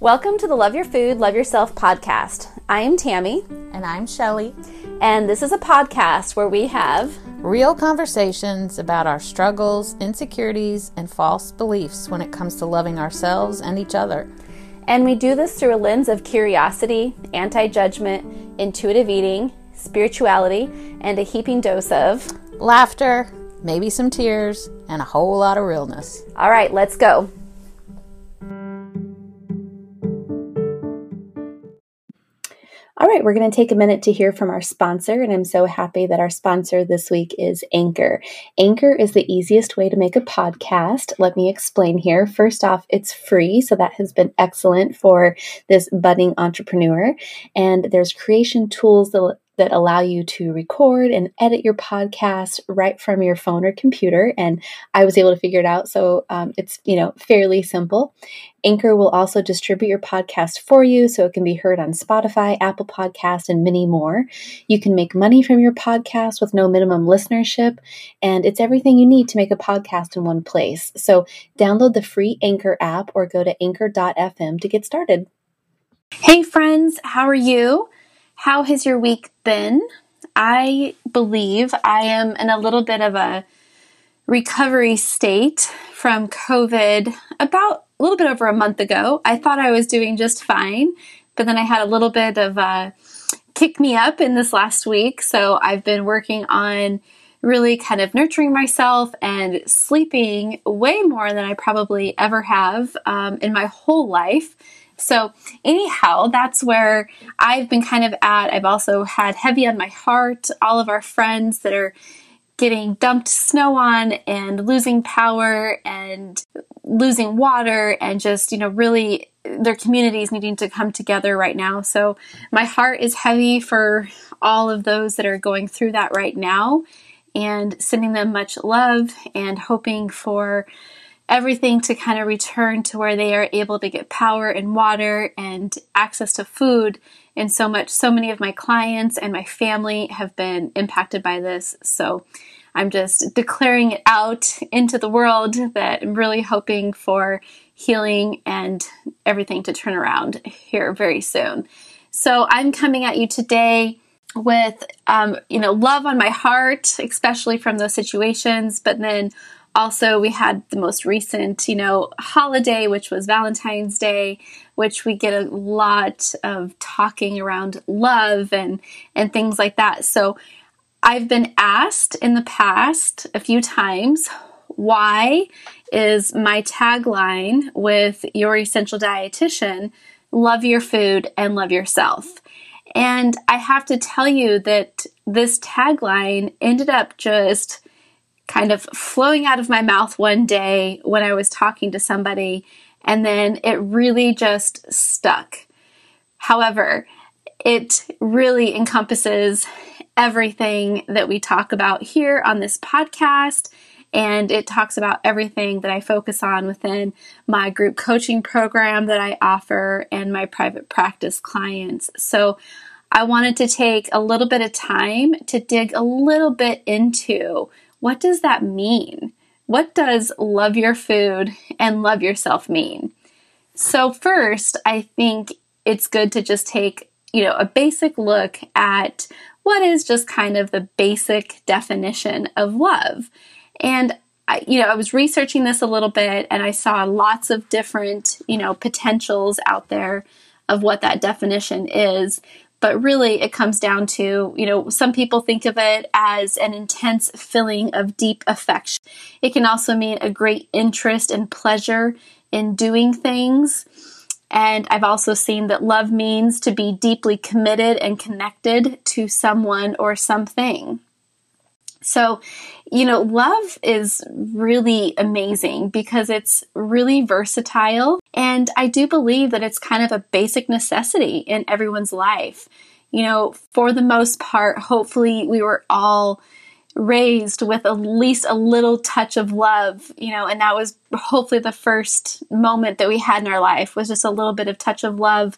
Welcome to the Love Your Food, Love Yourself podcast. I am Tammy. And I'm Shelly. And this is a podcast where we have real conversations about our struggles, insecurities, and false beliefs when it comes to loving ourselves and each other. And we do this through a lens of curiosity, anti judgment, intuitive eating, spirituality, and a heaping dose of laughter, maybe some tears, and a whole lot of realness. All right, let's go. All right, we're going to take a minute to hear from our sponsor, and I'm so happy that our sponsor this week is Anchor. Anchor is the easiest way to make a podcast. Let me explain here. First off, it's free, so that has been excellent for this budding entrepreneur. And there's creation tools that that allow you to record and edit your podcast right from your phone or computer. And I was able to figure it out. So um, it's, you know, fairly simple. Anchor will also distribute your podcast for you so it can be heard on Spotify, Apple Podcast, and many more. You can make money from your podcast with no minimum listenership, and it's everything you need to make a podcast in one place. So download the free Anchor app or go to anchor.fm to get started. Hey, friends, how are you? How has your week been? I believe I am in a little bit of a recovery state from COVID about a little bit over a month ago. I thought I was doing just fine, but then I had a little bit of a kick me up in this last week. So I've been working on really kind of nurturing myself and sleeping way more than I probably ever have um, in my whole life. So, anyhow, that's where I've been kind of at. I've also had heavy on my heart all of our friends that are getting dumped snow on and losing power and losing water and just, you know, really their communities needing to come together right now. So, my heart is heavy for all of those that are going through that right now and sending them much love and hoping for everything to kind of return to where they are able to get power and water and access to food. And so much, so many of my clients and my family have been impacted by this. So I'm just declaring it out into the world that I'm really hoping for healing and everything to turn around here very soon. So I'm coming at you today with, um, you know, love on my heart, especially from those situations, but then also, we had the most recent, you know, holiday, which was Valentine's Day, which we get a lot of talking around love and and things like that. So, I've been asked in the past a few times, why is my tagline with your essential dietitian, love your food and love yourself? And I have to tell you that this tagline ended up just kind of flowing out of my mouth one day when I was talking to somebody, and then it really just stuck. However, it really encompasses everything that we talk about here on this podcast. And it talks about everything that I focus on within my group coaching program that I offer and my private practice clients. So I wanted to take a little bit of time to dig a little bit into what does that mean? What does love your food and love yourself mean? So, first, I think it's good to just take, you know, a basic look at what is just kind of the basic definition of love. And I, you know, I was researching this a little bit and I saw lots of different, you know, potentials out there of what that definition is. But really, it comes down to, you know, some people think of it as an intense feeling of deep affection. It can also mean a great interest and pleasure in doing things. And I've also seen that love means to be deeply committed and connected to someone or something. So, you know, love is really amazing because it's really versatile. And I do believe that it's kind of a basic necessity in everyone's life. You know, for the most part, hopefully, we were all raised with at least a little touch of love, you know, and that was hopefully the first moment that we had in our life was just a little bit of touch of love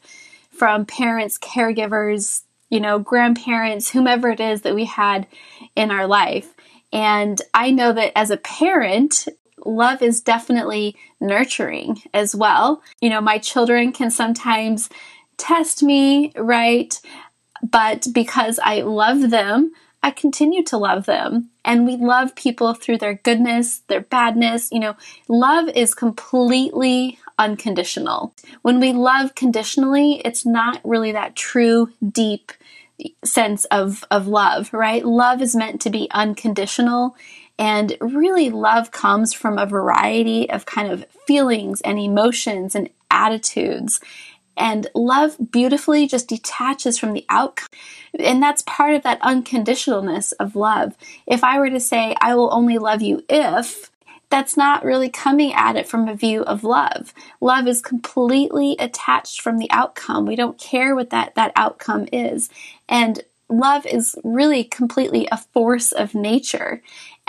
from parents, caregivers, you know, grandparents, whomever it is that we had in our life. And I know that as a parent, love is definitely nurturing as well. You know, my children can sometimes test me, right? But because I love them, I continue to love them. And we love people through their goodness, their badness. You know, love is completely unconditional. When we love conditionally, it's not really that true, deep sense of, of love, right? Love is meant to be unconditional. And really, love comes from a variety of kind of feelings and emotions and attitudes. And love beautifully just detaches from the outcome. And that's part of that unconditionalness of love. If I were to say, I will only love you if, that's not really coming at it from a view of love. Love is completely attached from the outcome. We don't care what that, that outcome is. And love is really completely a force of nature.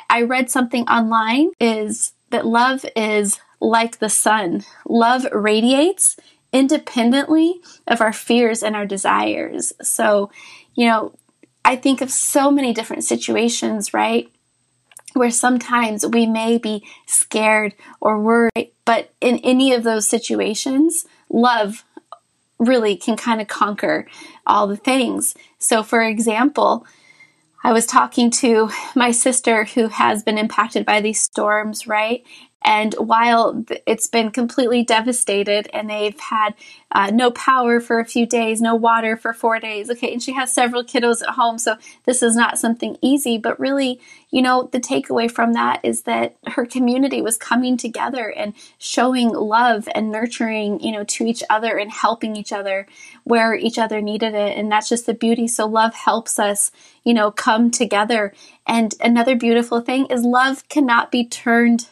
I read something online is that love is like the sun. Love radiates independently of our fears and our desires. So, you know, I think of so many different situations, right? Where sometimes we may be scared or worried, but in any of those situations, love really can kind of conquer all the things. So, for example, I was talking to my sister who has been impacted by these storms, right? And while it's been completely devastated and they've had uh, no power for a few days, no water for four days, okay, and she has several kiddos at home, so this is not something easy, but really, you know, the takeaway from that is that her community was coming together and showing love and nurturing, you know, to each other and helping each other where each other needed it. And that's just the beauty. So love helps us, you know, come together. And another beautiful thing is love cannot be turned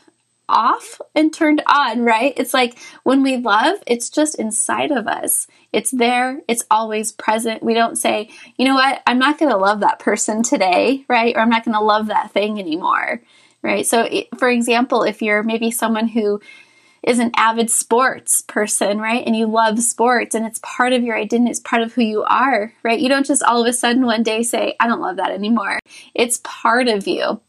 off and turned on, right? It's like when we love, it's just inside of us. It's there, it's always present. We don't say, you know what, I'm not going to love that person today, right? Or I'm not going to love that thing anymore, right? So, for example, if you're maybe someone who is an avid sports person, right? And you love sports and it's part of your identity, it's part of who you are, right? You don't just all of a sudden one day say, I don't love that anymore. It's part of you.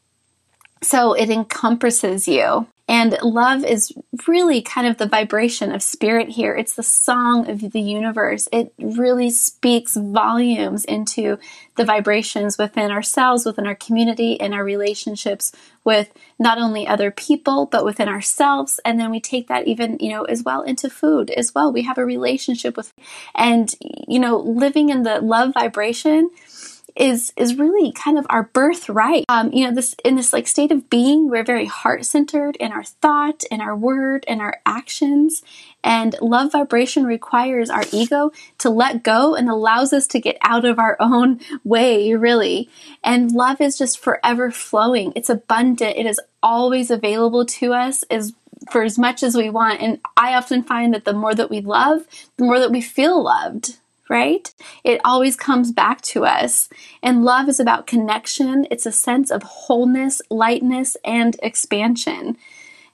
So it encompasses you. And love is really kind of the vibration of spirit here. It's the song of the universe. It really speaks volumes into the vibrations within ourselves, within our community, and our relationships with not only other people, but within ourselves. And then we take that even, you know, as well into food as well. We have a relationship with, and, you know, living in the love vibration is is really kind of our birthright. Um, you know, this in this like state of being, we're very heart centered in our thought, in our word, and our actions. And love vibration requires our ego to let go and allows us to get out of our own way, really. And love is just forever flowing. It's abundant. It is always available to us as for as much as we want. And I often find that the more that we love, the more that we feel loved right? It always comes back to us. And love is about connection, it's a sense of wholeness, lightness, and expansion.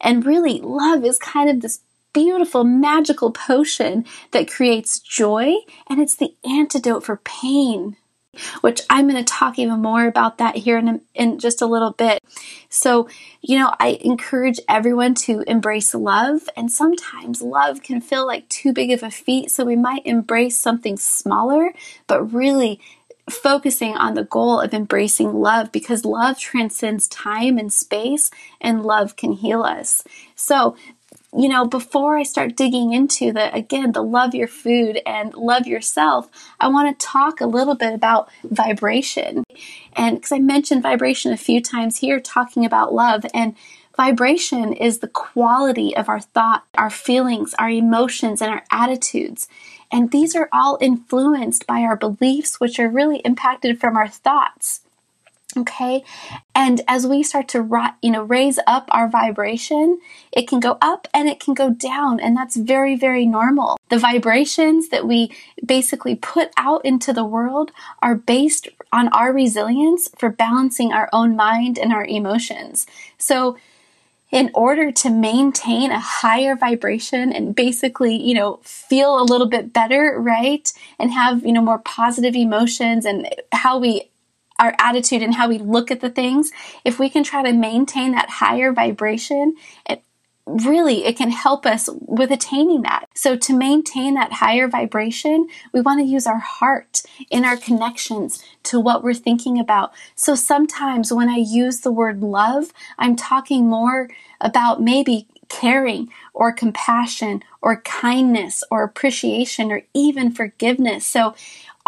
And really, love is kind of this beautiful, magical potion that creates joy, and it's the antidote for pain which I'm going to talk even more about that here in, in just a little bit. So, you know, I encourage everyone to embrace love, and sometimes love can feel like too big of a feat, so we might embrace something smaller, but really focusing on the goal of embracing love because love transcends time and space and love can heal us. So, you know, before I start digging into the, again, the love your food and love yourself, I want to talk a little bit about vibration. And because I mentioned vibration a few times here, talking about love, and vibration is the quality of our thought, our feelings, our emotions, and our attitudes. And these are all influenced by our beliefs, which are really impacted from our thoughts. Okay. And as we start to, you know, raise up our vibration, it can go up and it can go down. And that's very, very normal. The vibrations that we basically put out into the world are based on our resilience for balancing our own mind and our emotions. So, in order to maintain a higher vibration and basically, you know, feel a little bit better, right? And have, you know, more positive emotions and how we our attitude and how we look at the things, if we can try to maintain that higher vibration, it really it can help us with attaining that. So to maintain that higher vibration, we want to use our heart in our connections to what we're thinking about. So sometimes when I use the word love, I'm talking more about maybe caring or compassion or kindness or appreciation or even forgiveness. So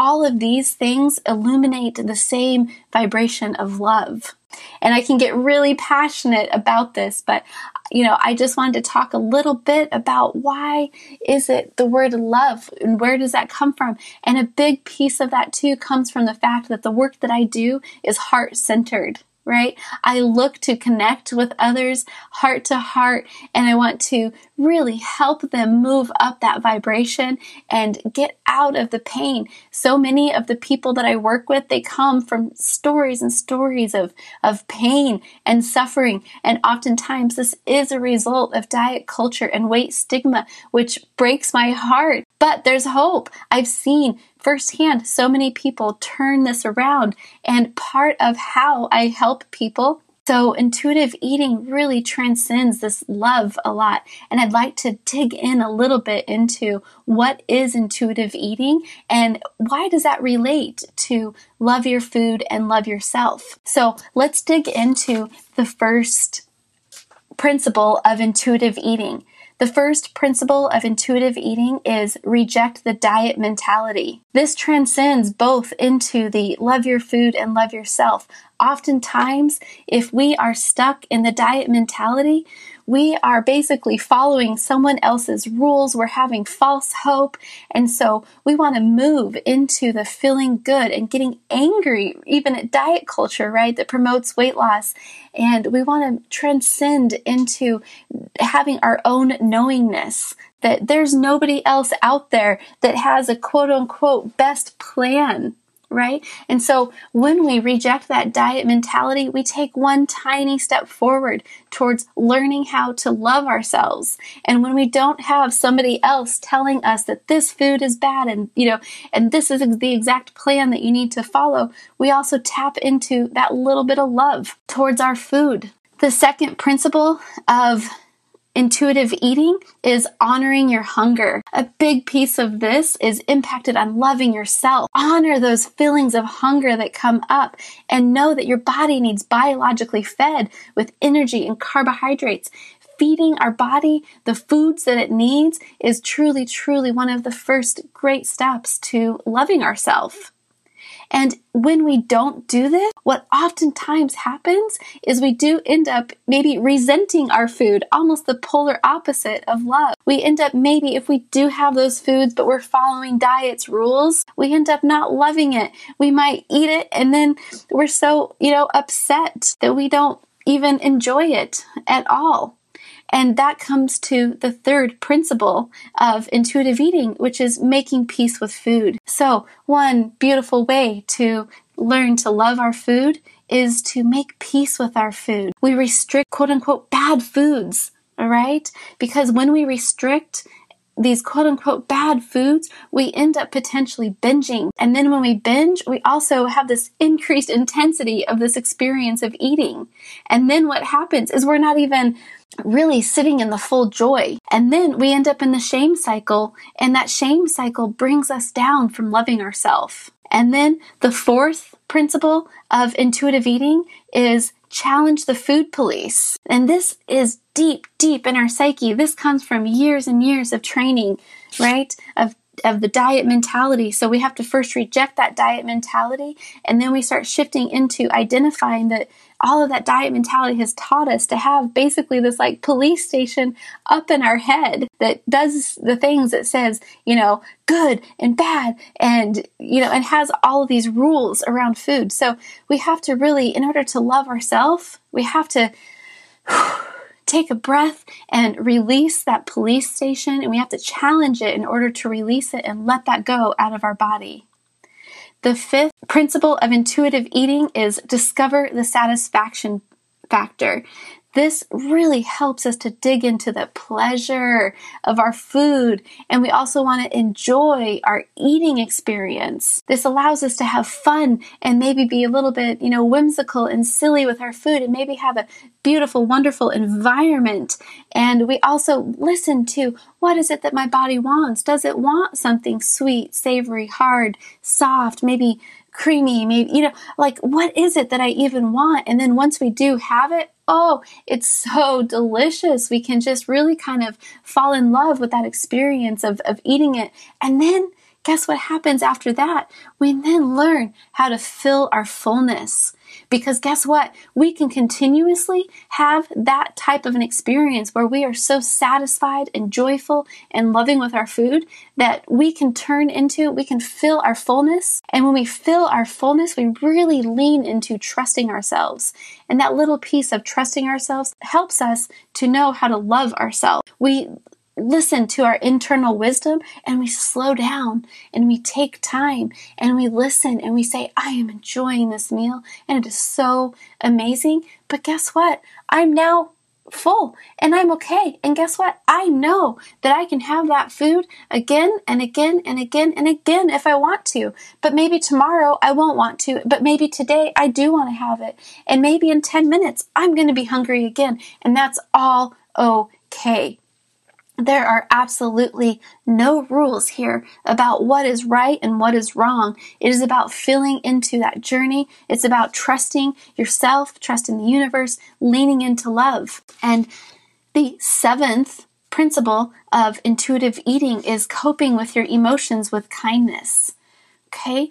all of these things illuminate the same vibration of love. And I can get really passionate about this, but you know, I just wanted to talk a little bit about why is it the word love and where does that come from? And a big piece of that too comes from the fact that the work that I do is heart centered right? I look to connect with others heart to heart and I want to really help them move up that vibration and get out of the pain. So many of the people that I work with, they come from stories and stories of, of pain and suffering. And oftentimes this is a result of diet culture and weight stigma, which breaks my heart. But there's hope. I've seen firsthand so many people turn this around and part of how I help people so, intuitive eating really transcends this love a lot. And I'd like to dig in a little bit into what is intuitive eating and why does that relate to love your food and love yourself. So, let's dig into the first principle of intuitive eating. The first principle of intuitive eating is reject the diet mentality. This transcends both into the love your food and love yourself. Oftentimes, if we are stuck in the diet mentality, we are basically following someone else's rules. We're having false hope. And so we want to move into the feeling good and getting angry, even at diet culture, right? That promotes weight loss. And we want to transcend into having our own knowingness that there's nobody else out there that has a quote unquote best plan right? And so when we reject that diet mentality, we take one tiny step forward towards learning how to love ourselves. And when we don't have somebody else telling us that this food is bad and, you know, and this is the exact plan that you need to follow, we also tap into that little bit of love towards our food. The second principle of Intuitive eating is honoring your hunger. A big piece of this is impacted on loving yourself. Honor those feelings of hunger that come up and know that your body needs biologically fed with energy and carbohydrates. Feeding our body the foods that it needs is truly, truly one of the first great steps to loving ourselves. And when we don't do this, what oftentimes happens is we do end up maybe resenting our food, almost the polar opposite of love. We end up maybe if we do have those foods, but we're following diet's rules, we end up not loving it. We might eat it and then we're so, you know, upset that we don't even enjoy it at all. And that comes to the third principle of intuitive eating, which is making peace with food. So, one beautiful way to learn to love our food is to make peace with our food. We restrict quote unquote bad foods, all right? Because when we restrict these quote unquote bad foods, we end up potentially binging. And then when we binge, we also have this increased intensity of this experience of eating. And then what happens is we're not even really sitting in the full joy. And then we end up in the shame cycle, and that shame cycle brings us down from loving ourselves. And then the fourth principle of intuitive eating is challenge the food police. And this is deep, deep in our psyche. This comes from years and years of training, right? Of of the diet mentality. So we have to first reject that diet mentality and then we start shifting into identifying that all of that diet mentality has taught us to have basically this like police station up in our head that does the things that says, you know, good and bad and, you know, and has all of these rules around food. So we have to really, in order to love ourselves, we have to take a breath and release that police station and we have to challenge it in order to release it and let that go out of our body. The fifth principle of intuitive eating is discover the satisfaction factor. This really helps us to dig into the pleasure of our food. And we also want to enjoy our eating experience. This allows us to have fun and maybe be a little bit, you know, whimsical and silly with our food and maybe have a beautiful, wonderful environment. And we also listen to what is it that my body wants? Does it want something sweet, savory, hard, soft, maybe creamy, maybe, you know, like what is it that I even want? And then once we do have it, oh, it's so delicious. We can just really kind of fall in love with that experience of, of eating it. And then guess what happens after that? We then learn how to fill our fullness. Because guess what? We can continuously have that type of an experience where we are so satisfied and joyful and loving with our food that we can turn into, we can fill our fullness. And when we fill our fullness, we really lean into trusting ourselves. And that little piece of trusting ourselves helps us to know how to love ourselves. We listen to our internal wisdom and we slow down and we take time and we listen and we say, I am enjoying this meal and it is so amazing. But guess what? I'm now full and I'm okay. And guess what? I know that I can have that food again and again and again and again if I want to. But maybe tomorrow I won't want to. But maybe today I do want to have it. And maybe in 10 minutes I'm going to be hungry again. And that's all okay. There are absolutely no rules here about what is right and what is wrong. It is about filling into that journey. It's about trusting yourself, trusting the universe, leaning into love. And the seventh principle of intuitive eating is coping with your emotions with kindness. Okay?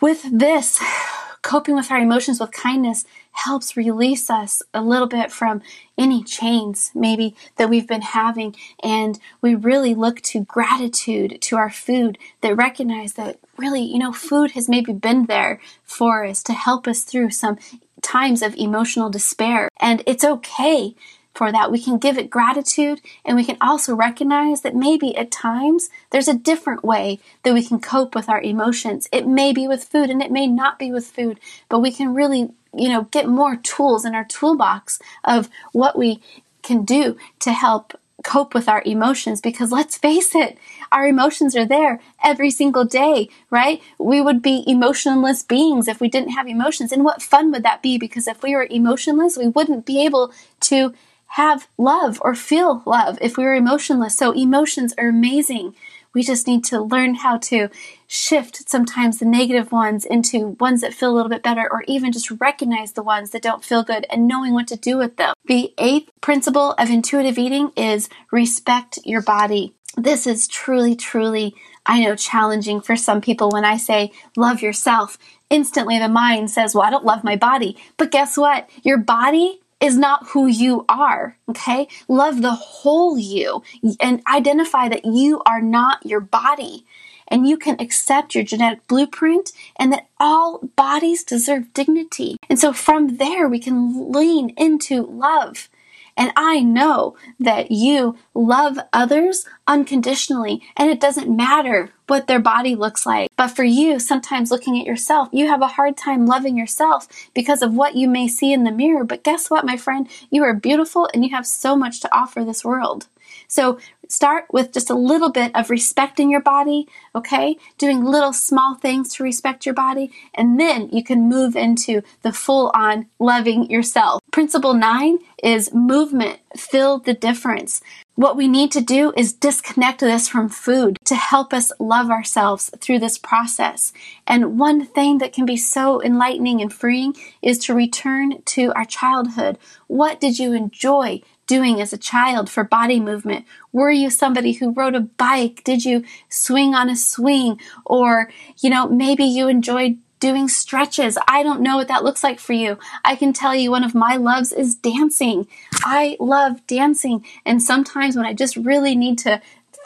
With this, coping with our emotions with kindness helps release us a little bit from any chains maybe that we've been having. And we really look to gratitude to our food that recognize that really you know food has maybe been there for us to help us through some times of emotional despair. And it's okay for that. We can give it gratitude and we can also recognize that maybe at times there's a different way that we can cope with our emotions. It may be with food and it may not be with food, but we can really, you know, get more tools in our toolbox of what we can do to help cope with our emotions because let's face it, our emotions are there every single day, right? We would be emotionless beings if we didn't have emotions. And what fun would that be? Because if we were emotionless, we wouldn't be able to have love or feel love if we were emotionless. So emotions are amazing. We just need to learn how to shift sometimes the negative ones into ones that feel a little bit better, or even just recognize the ones that don't feel good and knowing what to do with them. The eighth principle of intuitive eating is respect your body. This is truly, truly, I know, challenging for some people when I say love yourself. Instantly, the mind says, Well, I don't love my body. But guess what? Your body is not who you are. Okay. Love the whole you and identify that you are not your body and you can accept your genetic blueprint and that all bodies deserve dignity. And so from there, we can lean into love and I know that you love others unconditionally, and it doesn't matter what their body looks like. But for you, sometimes looking at yourself, you have a hard time loving yourself because of what you may see in the mirror. But guess what, my friend? You are beautiful and you have so much to offer this world. So start with just a little bit of respecting your body, okay? Doing little small things to respect your body, and then you can move into the full on loving yourself. Principle nine is movement. Feel the difference. What we need to do is disconnect this from food to help us love ourselves through this process. And one thing that can be so enlightening and freeing is to return to our childhood. What did you enjoy? Doing as a child for body movement? Were you somebody who rode a bike? Did you swing on a swing? Or, you know, maybe you enjoyed doing stretches. I don't know what that looks like for you. I can tell you one of my loves is dancing. I love dancing. And sometimes when I just really need to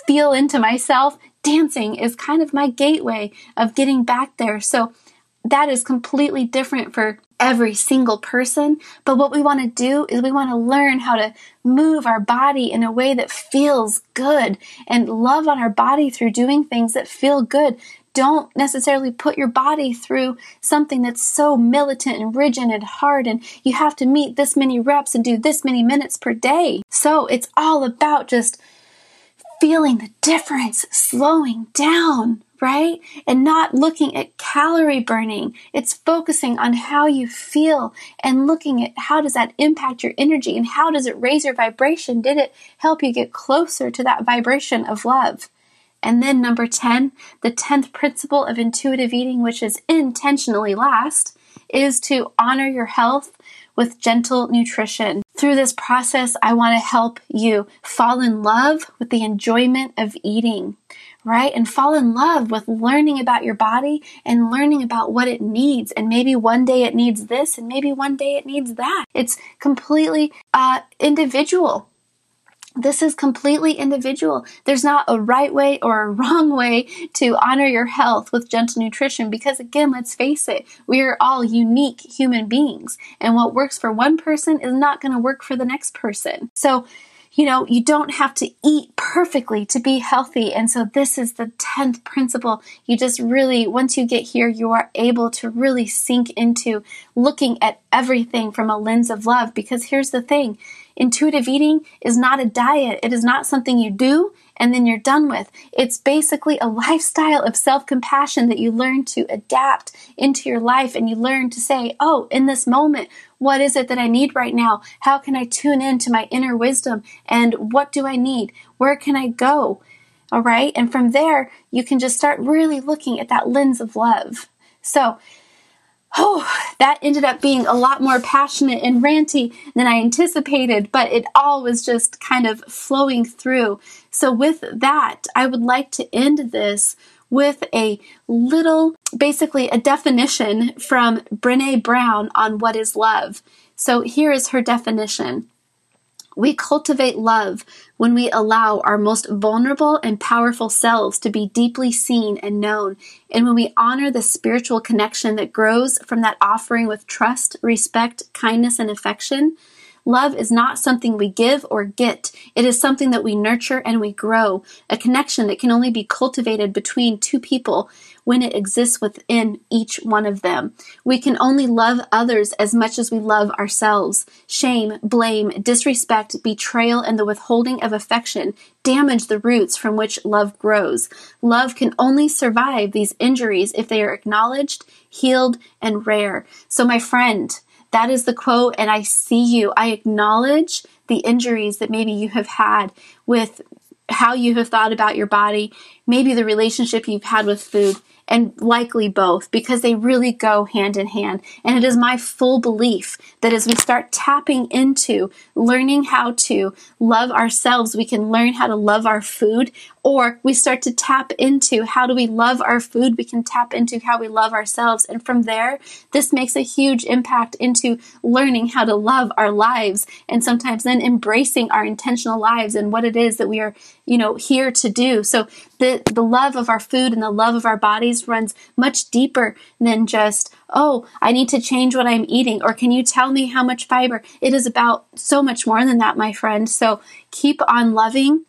feel into myself, dancing is kind of my gateway of getting back there. So that is completely different for every single person. But what we want to do is we want to learn how to move our body in a way that feels good and love on our body through doing things that feel good. don't necessarily put your body through something that's so militant and rigid and hard, and you have to meet this many reps and do this many minutes per day. So it's all about just feeling the difference, slowing down, right? And not looking at calorie burning. It's focusing on how you feel and looking at how does that impact your energy and how does it raise your vibration? Did it help you get closer to that vibration of love? And then number 10, the 10th principle of intuitive eating, which is intentionally last, is to honor your health with gentle nutrition. Through this process, I want to help you fall in love with the enjoyment of eating right? And fall in love with learning about your body and learning about what it needs. And maybe one day it needs this, and maybe one day it needs that. It's completely uh, individual. This is completely individual. There's not a right way or a wrong way to honor your health with gentle nutrition because, again, let's face it, we are all unique human beings. And what works for one person is not going to work for the next person. So, you know, you don't have to eat perfectly to be healthy. And so this is the 10th principle. You just really, once you get here, you are able to really sink into looking at everything from a lens of love. Because here's the thing intuitive eating is not a diet, it is not something you do and then you're done with. It's basically a lifestyle of self compassion that you learn to adapt into your life and you learn to say, oh, in this moment, what is it that I need right now? How can I tune into my inner wisdom? And what do I need? Where can I go? All right. And from there, you can just start really looking at that lens of love. So, oh, that ended up being a lot more passionate and ranty than I anticipated, but it all was just kind of flowing through. So, with that, I would like to end this with a little, basically, a definition from Brene Brown on what is love. So, here is her definition. We cultivate love when we allow our most vulnerable and powerful selves to be deeply seen and known, and when we honor the spiritual connection that grows from that offering with trust, respect, kindness, and affection. Love is not something we give or get. It is something that we nurture and we grow, a connection that can only be cultivated between two people when it exists within each one of them. We can only love others as much as we love ourselves. Shame, blame, disrespect, betrayal, and the withholding of affection damage the roots from which love grows. Love can only survive these injuries if they are acknowledged, healed, and rare. So, my friend, that is the quote, and I see you. I acknowledge the injuries that maybe you have had with how you have thought about your body, maybe the relationship you've had with food and likely both because they really go hand in hand. And it is my full belief that as we start tapping into learning how to love ourselves, we can learn how to love our food, or we start to tap into how do we love our food, we can tap into how we love ourselves. And from there, this makes a huge impact into learning how to love our lives and sometimes then embracing our intentional lives and what it is that we are, you know, here to do. So the, the love of our food and the love of our bodies runs much deeper than just, oh, I need to change what I'm eating, or can you tell me how much fiber? It is about so much more than that, my friend. So keep on loving.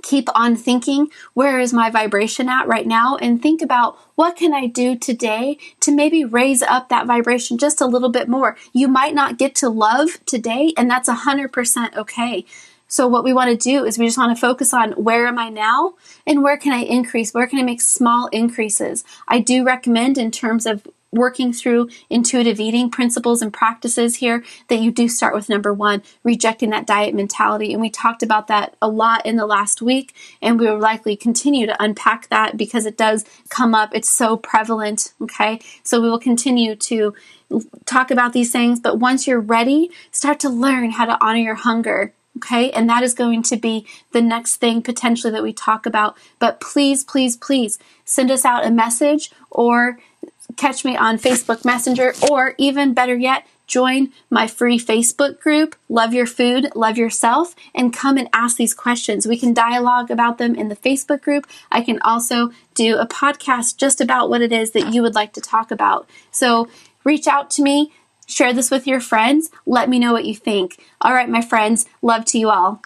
Keep on thinking, where is my vibration at right now? And think about what can I do today to maybe raise up that vibration just a little bit more. You might not get to love today, and that's 100% okay. So what we want to do is we just want to focus on where am I now and where can I increase? Where can I make small increases? I do recommend in terms of working through intuitive eating principles and practices here that you do start with number one, rejecting that diet mentality. And we talked about that a lot in the last week, and we will likely continue to unpack that because it does come up. It's so prevalent. Okay. So we will continue to talk about these things. But once you're ready, start to learn how to honor your hunger Okay, and that is going to be the next thing potentially that we talk about. But please, please, please send us out a message or catch me on Facebook Messenger, or even better yet, join my free Facebook group, Love Your Food, Love Yourself, and come and ask these questions. We can dialogue about them in the Facebook group. I can also do a podcast just about what it is that you would like to talk about. So reach out to me. Share this with your friends. Let me know what you think. All right, my friends, love to you all.